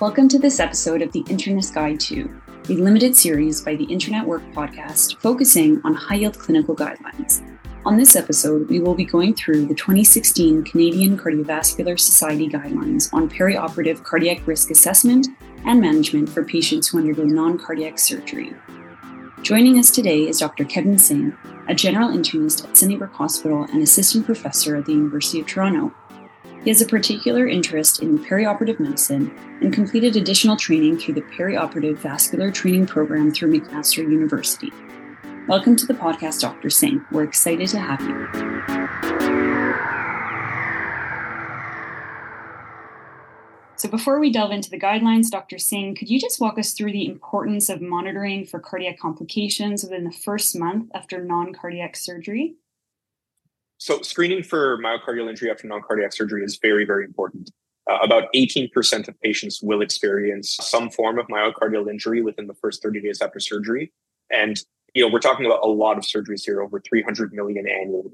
Welcome to this episode of the Internist Guide to, a limited series by the Internet Work podcast focusing on high yield clinical guidelines. On this episode, we will be going through the 2016 Canadian Cardiovascular Society guidelines on perioperative cardiac risk assessment and management for patients who undergo non cardiac surgery. Joining us today is Dr. Kevin Singh, a general internist at Sunnybrook Hospital and assistant professor at the University of Toronto. He has a particular interest in perioperative medicine and completed additional training through the Perioperative Vascular Training Program through McMaster University. Welcome to the podcast, Dr. Singh. We're excited to have you. So, before we delve into the guidelines, Dr. Singh, could you just walk us through the importance of monitoring for cardiac complications within the first month after non cardiac surgery? So, screening for myocardial injury after non cardiac surgery is very, very important. Uh, about 18% of patients will experience some form of myocardial injury within the first 30 days after surgery. And, you know, we're talking about a lot of surgeries here, over 300 million annually.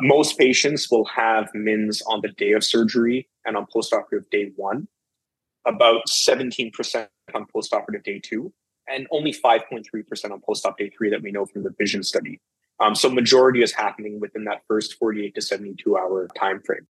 Most patients will have MINS on the day of surgery and on postoperative day one, about 17% on postoperative day two, and only 5.3% on postop day three that we know from the vision study. Um, so majority is happening within that first 48 to 72 hour time frame.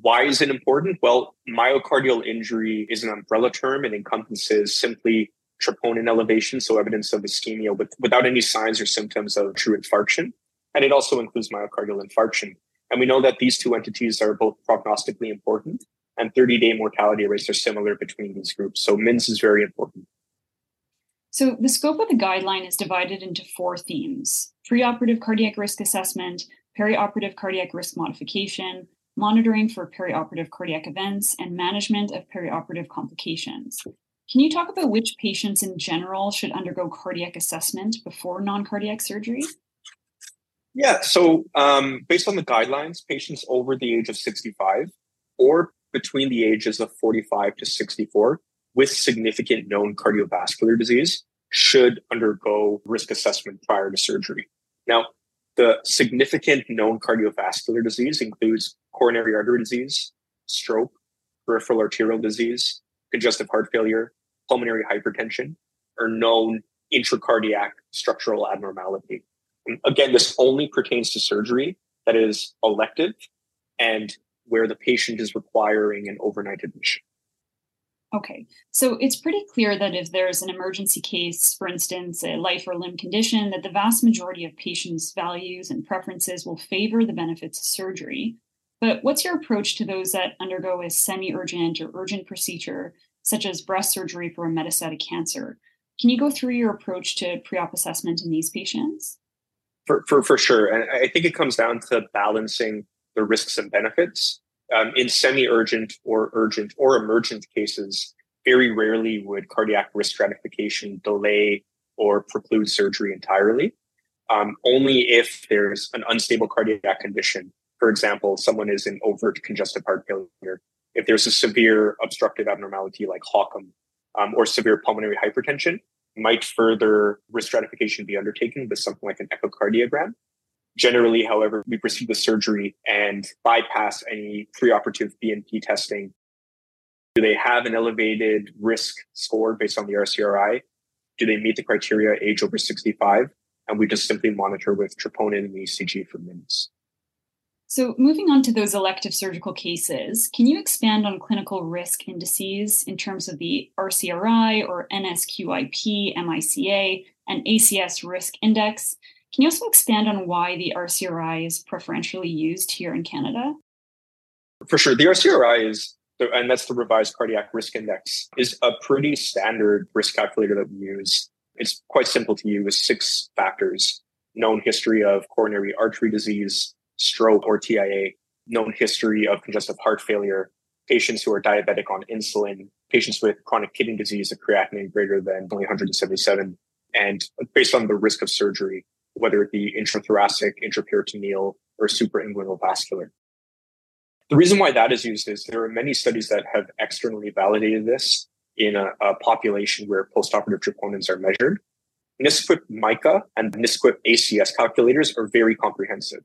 Why is it important? Well, myocardial injury is an umbrella term and encompasses simply troponin elevation, so evidence of ischemia with, without any signs or symptoms of true infarction. And it also includes myocardial infarction. And we know that these two entities are both prognostically important and 30 day mortality rates are similar between these groups. So MINS is very important. So, the scope of the guideline is divided into four themes preoperative cardiac risk assessment, perioperative cardiac risk modification, monitoring for perioperative cardiac events, and management of perioperative complications. Can you talk about which patients in general should undergo cardiac assessment before non cardiac surgery? Yeah, so um, based on the guidelines, patients over the age of 65 or between the ages of 45 to 64 with significant known cardiovascular disease should undergo risk assessment prior to surgery. Now, the significant known cardiovascular disease includes coronary artery disease, stroke, peripheral arterial disease, congestive heart failure, pulmonary hypertension, or known intracardiac structural abnormality. And again, this only pertains to surgery that is elective and where the patient is requiring an overnight admission. Okay, so it's pretty clear that if there's an emergency case, for instance, a life or limb condition, that the vast majority of patients' values and preferences will favor the benefits of surgery. But what's your approach to those that undergo a semi urgent or urgent procedure, such as breast surgery for a metastatic cancer? Can you go through your approach to pre op assessment in these patients? For, for, for sure. And I think it comes down to balancing the risks and benefits um, in semi-urgent or urgent or emergent cases, very rarely would cardiac risk stratification delay or preclude surgery entirely. Um, only if there's an unstable cardiac condition. For example, someone is in overt congestive heart failure. If there's a severe obstructive abnormality like HOCM um, or severe pulmonary hypertension, might further risk stratification be undertaken with something like an echocardiogram. Generally, however, we proceed with surgery and bypass any preoperative BNP testing. Do they have an elevated risk score based on the RCRI? Do they meet the criteria age over 65? And we just simply monitor with troponin and ECG for MINS. So, moving on to those elective surgical cases, can you expand on clinical risk indices in terms of the RCRI or NSQIP, MICA, and ACS risk index? Can you also expand on why the RCRI is preferentially used here in Canada? For sure. The RCRI is, and that's the revised cardiac risk index, is a pretty standard risk calculator that we use. It's quite simple to use six factors known history of coronary artery disease, stroke or TIA, known history of congestive heart failure, patients who are diabetic on insulin, patients with chronic kidney disease, a creatinine greater than only 177, and based on the risk of surgery, whether it be intrathoracic, intraperitoneal, or suprainguinal vascular. The reason why that is used is there are many studies that have externally validated this in a, a population where postoperative troponins are measured. NSQIP MICA and NSQIP ACS calculators are very comprehensive.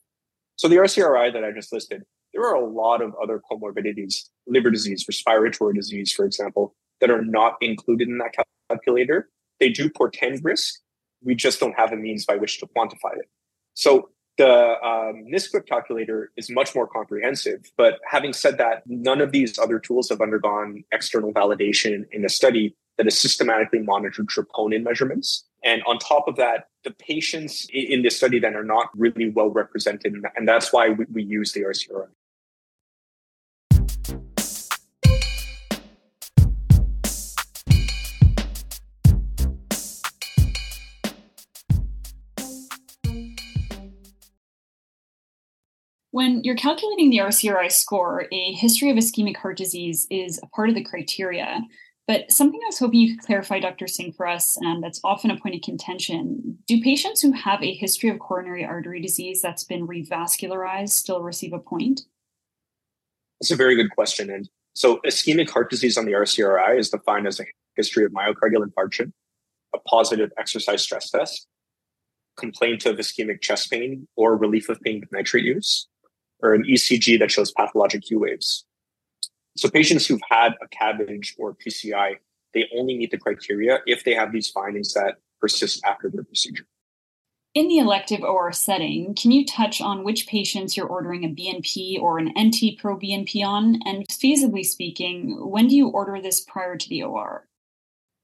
So the RCRI that I just listed, there are a lot of other comorbidities, liver disease, respiratory disease, for example, that are not included in that calculator, they do portend risk. We just don't have a means by which to quantify it. So the um, NSQIP calculator is much more comprehensive. But having said that, none of these other tools have undergone external validation in a study that has systematically monitored troponin measurements. And on top of that, the patients in this study then are not really well represented. And that's why we, we use the RCRI. When you're calculating the RCRI score, a history of ischemic heart disease is a part of the criteria. But something I was hoping you could clarify, Dr. Singh, for us, and that's often a point of contention do patients who have a history of coronary artery disease that's been revascularized still receive a point? That's a very good question. And so, ischemic heart disease on the RCRI is defined as a history of myocardial infarction, a positive exercise stress test, complaint of ischemic chest pain or relief of pain with nitrate use, or an ECG that shows pathologic Q waves. So patients who've had a CABG or PCI, they only meet the criteria if they have these findings that persist after their procedure. In the elective OR setting, can you touch on which patients you're ordering a BNP or an NT Pro BNP on? And feasibly speaking, when do you order this prior to the OR?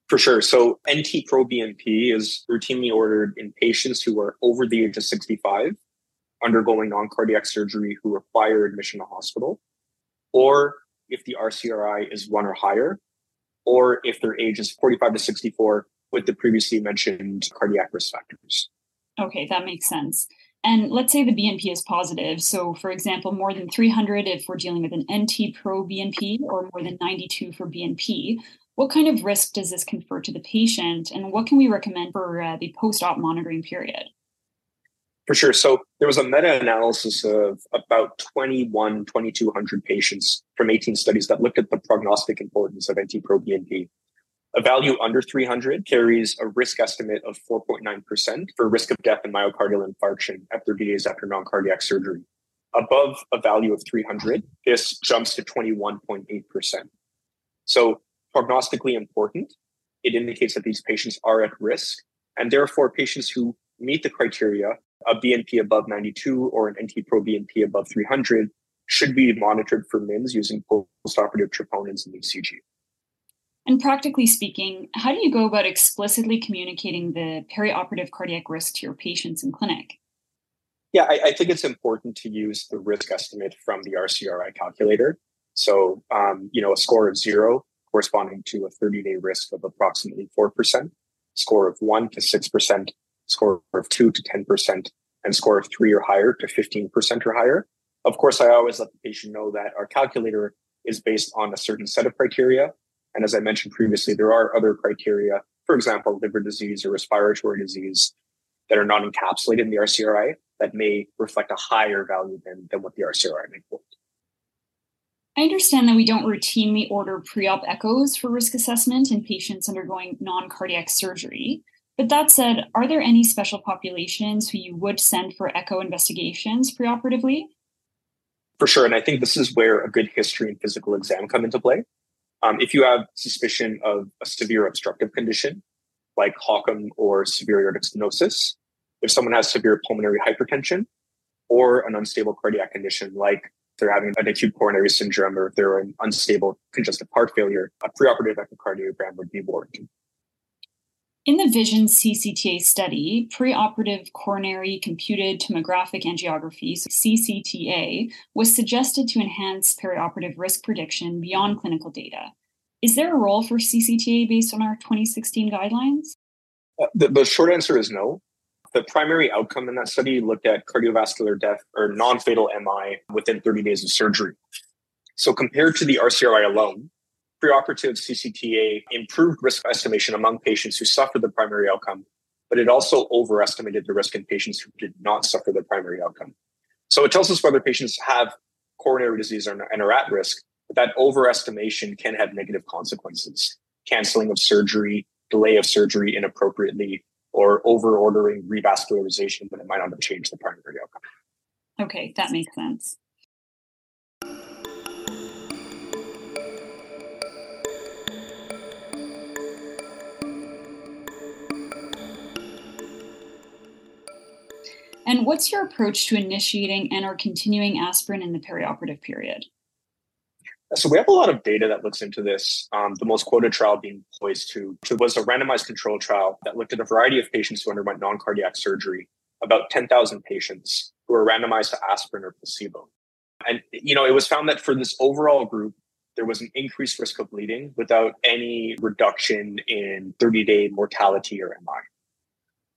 For sure. So NT Pro BNP is routinely ordered in patients who are over the age of 65 undergoing non cardiac surgery who require admission to hospital, or if the RCRI is one or higher, or if their age is 45 to 64 with the previously mentioned cardiac risk factors. Okay, that makes sense. And let's say the BNP is positive. So, for example, more than 300 if we're dealing with an NT pro BNP or more than 92 for BNP. What kind of risk does this confer to the patient? And what can we recommend for uh, the post op monitoring period? For sure. So there was a meta analysis of about 21, 2200 patients from 18 studies that looked at the prognostic importance of NT-proBNP. A value under 300 carries a risk estimate of 4.9% for risk of death and myocardial infarction at 30 days after non cardiac surgery. Above a value of 300, this jumps to 21.8%. So, prognostically important, it indicates that these patients are at risk, and therefore, patients who meet the criteria a BNP above 92 or an NT-pro BNP above 300 should be monitored for MINS using postoperative troponins and the ECG. And practically speaking, how do you go about explicitly communicating the perioperative cardiac risk to your patients in clinic? Yeah, I, I think it's important to use the risk estimate from the RCRI calculator. So, um, you know, a score of zero corresponding to a 30 day risk of approximately 4%, score of 1 to 6% score of 2 to 10%, and score of 3 or higher to 15% or higher. Of course, I always let the patient know that our calculator is based on a certain set of criteria. And as I mentioned previously, there are other criteria, for example, liver disease or respiratory disease, that are not encapsulated in the RCRI that may reflect a higher value than, than what the RCRI may quote. I understand that we don't routinely order pre op echoes for risk assessment in patients undergoing non cardiac surgery. But that said, are there any special populations who you would send for echo investigations preoperatively? For sure. And I think this is where a good history and physical exam come into play. Um, if you have suspicion of a severe obstructive condition like HOCM or severe aortic stenosis, if someone has severe pulmonary hypertension or an unstable cardiac condition like they're having an acute coronary syndrome or if they're an unstable congestive heart failure, a preoperative echocardiogram would be warranted. In the VISION CCTA study, preoperative coronary computed tomographic angiography, so CCTA, was suggested to enhance perioperative risk prediction beyond clinical data. Is there a role for CCTA based on our 2016 guidelines? Uh, the, the short answer is no. The primary outcome in that study looked at cardiovascular death or non fatal MI within 30 days of surgery. So, compared to the RCRI alone, preoperative CCTA improved risk estimation among patients who suffered the primary outcome, but it also overestimated the risk in patients who did not suffer the primary outcome. So it tells us whether patients have coronary disease and are at risk, but that overestimation can have negative consequences. Canceling of surgery, delay of surgery inappropriately, or over ordering revascularization when it might not have changed the primary outcome. Okay, that makes sense. And what's your approach to initiating and or continuing aspirin in the perioperative period? So we have a lot of data that looks into this. Um, the most quoted trial being POISE 2, which was a randomized control trial that looked at a variety of patients who underwent non-cardiac surgery, about 10,000 patients who were randomized to aspirin or placebo. And, you know, it was found that for this overall group, there was an increased risk of bleeding without any reduction in 30-day mortality or MI.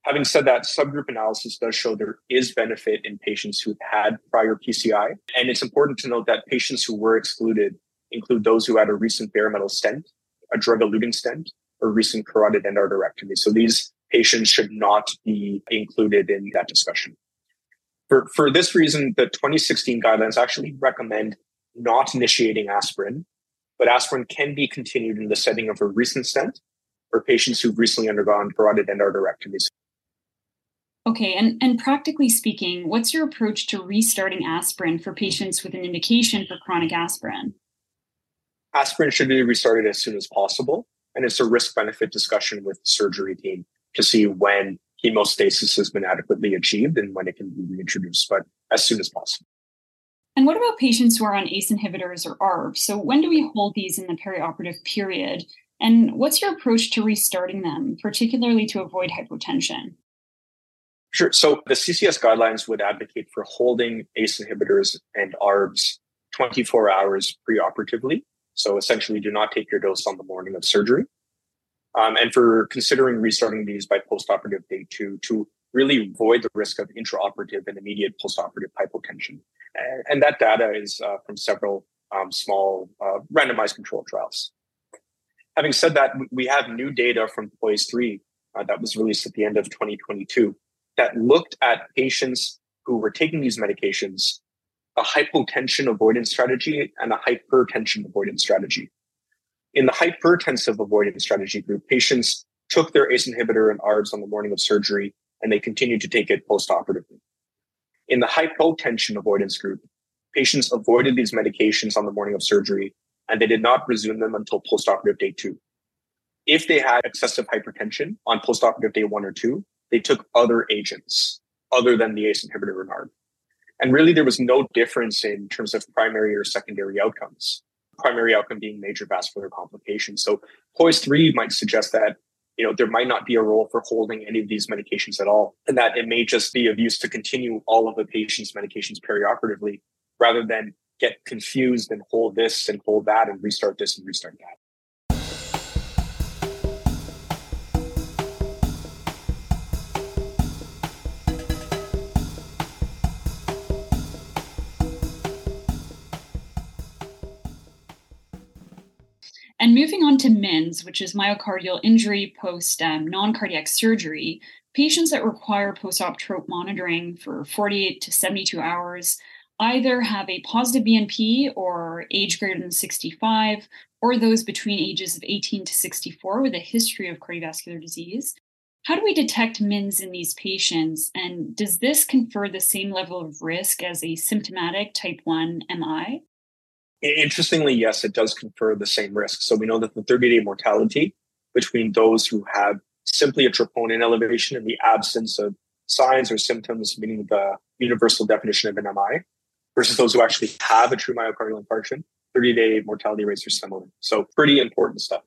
Having said that, subgroup analysis does show there is benefit in patients who've had prior PCI. And it's important to note that patients who were excluded include those who had a recent bare metal stent, a drug eluting stent, or recent carotid endarterectomy. So these patients should not be included in that discussion. For, for this reason, the 2016 guidelines actually recommend not initiating aspirin, but aspirin can be continued in the setting of a recent stent for patients who've recently undergone carotid endarterectomy. Okay, and, and practically speaking, what's your approach to restarting aspirin for patients with an indication for chronic aspirin? Aspirin should be restarted as soon as possible, and it's a risk benefit discussion with the surgery team to see when hemostasis has been adequately achieved and when it can be reintroduced, but as soon as possible. And what about patients who are on ACE inhibitors or ARBs? So when do we hold these in the perioperative period? And what's your approach to restarting them, particularly to avoid hypotension? Sure. So the CCS guidelines would advocate for holding ACE inhibitors and ARBs 24 hours preoperatively. So essentially, do not take your dose on the morning of surgery. Um, and for considering restarting these by postoperative day two to really avoid the risk of intraoperative and immediate postoperative hypotension. And, that data is uh, from several um, small uh, randomized controlled trials. Having said that, we have new data from POISE 3 uh, that was released at the end of 2022 that looked at patients who were taking these medications, a hypotension avoidance strategy and a hypertension avoidance strategy. In the hypertensive avoidance strategy group, patients took their ACE inhibitor and ARBs on the morning of surgery, and they continued to take it postoperatively. In the hypotension avoidance group, patients avoided these medications on the morning of surgery, and they did not resume them until postoperative day two. If they had excessive hypertension on postoperative day one or two, they took other agents other than the ACE inhibitor Renard. And really, there was no difference in terms of primary or secondary outcomes. Primary outcome being major vascular complications. So POISE 3 might suggest that you know there might not be a role for holding any of these medications at all, and that it may just be of use to continue all of the patient's medications perioperatively rather than get confused and hold this and hold that and restart this and restart that. Moving on to MINS, which is myocardial injury post um, non cardiac surgery, patients that require post op trop monitoring for 48 to 72 hours either have a positive BNP or age greater than 65, or those between ages of 18 to 64 with a history of cardiovascular disease. How do we detect MINS in these patients? And does this confer the same level of risk as a symptomatic type 1 MI? Interestingly, yes, it does confer the same risk. So we know that the 30 day mortality between those who have simply a troponin elevation in the absence of signs or symptoms, meaning the universal definition of an MI, versus those who actually have a true myocardial infarction, 30 day mortality rates are similar. So pretty important stuff.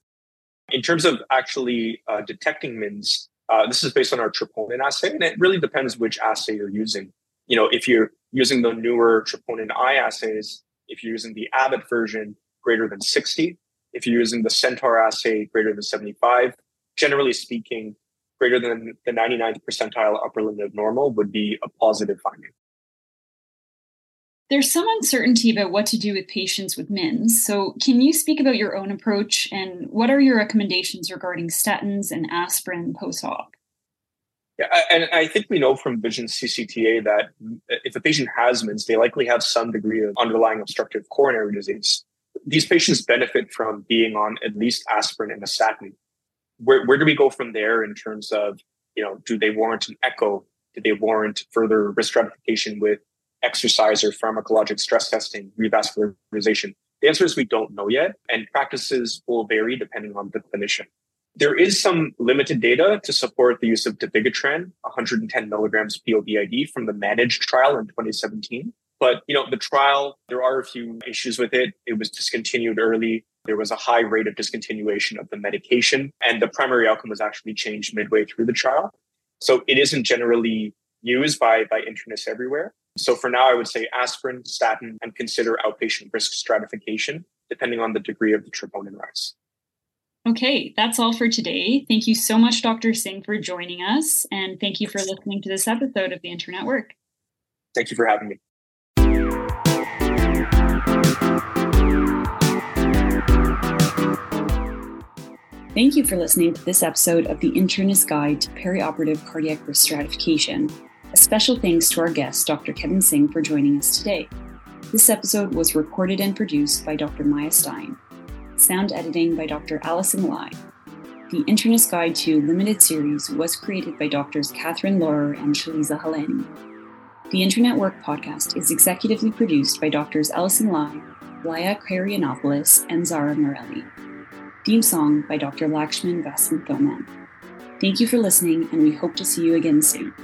In terms of actually uh, detecting MINS, uh, this is based on our troponin assay, and it really depends which assay you're using. You know, if you're using the newer troponin I assays, if you're using the Abbott version, greater than 60. If you're using the Centaur assay, greater than 75. Generally speaking, greater than the 99th percentile upper limit of normal would be a positive finding. There's some uncertainty about what to do with patients with MINS. So, can you speak about your own approach and what are your recommendations regarding statins and aspirin post op? And I think we know from Vision CCTA that uh, if a patient has MINS, they likely have some degree of underlying obstructive coronary disease. These patients benefit from being on at least aspirin and a statin. Where, where do we go from there in terms of, you know, do they warrant an echo? Do they warrant further risk stratification with exercise or pharmacologic stress testing, revascularization? The answer is we don't know yet, and practices will vary depending on the clinician. There is some limited data to support the use of dabigatran, 110 milligrams PO BID from the MANAGE trial in 2017. But you know, the trial, there are a few issues with it. It was discontinued early. There was a high rate of discontinuation of the medication, and the primary outcome was actually changed midway through the trial. So it isn't generally used by, by internists everywhere. So for now, I would say aspirin, statin, and consider outpatient risk stratification, depending on the degree of the troponin rise. Okay, that's all for today. Thank you so much, Dr. Singh, for joining us. And thank you for listening to this episode of the Internet Work. Thank you for having me. Thank you for listening to this episode of the Internist Guide to Perioperative Cardiac Risk Stratification. A special thanks to our guest, Dr. Kevin Singh, for joining us today. This episode was recorded and produced by Dr. Maya Stein. Sound editing by Dr. Alison Lai. The Internist Guide to Limited Series was created by Doctors Catherine Laurer and Shaliza Halani. The Internet Work podcast is executively produced by Doctors Alison Lai, Laya Karianopoulos, and Zara Morelli. Theme song by Dr. Lakshman Vasanthoman. Thank you for listening, and we hope to see you again soon.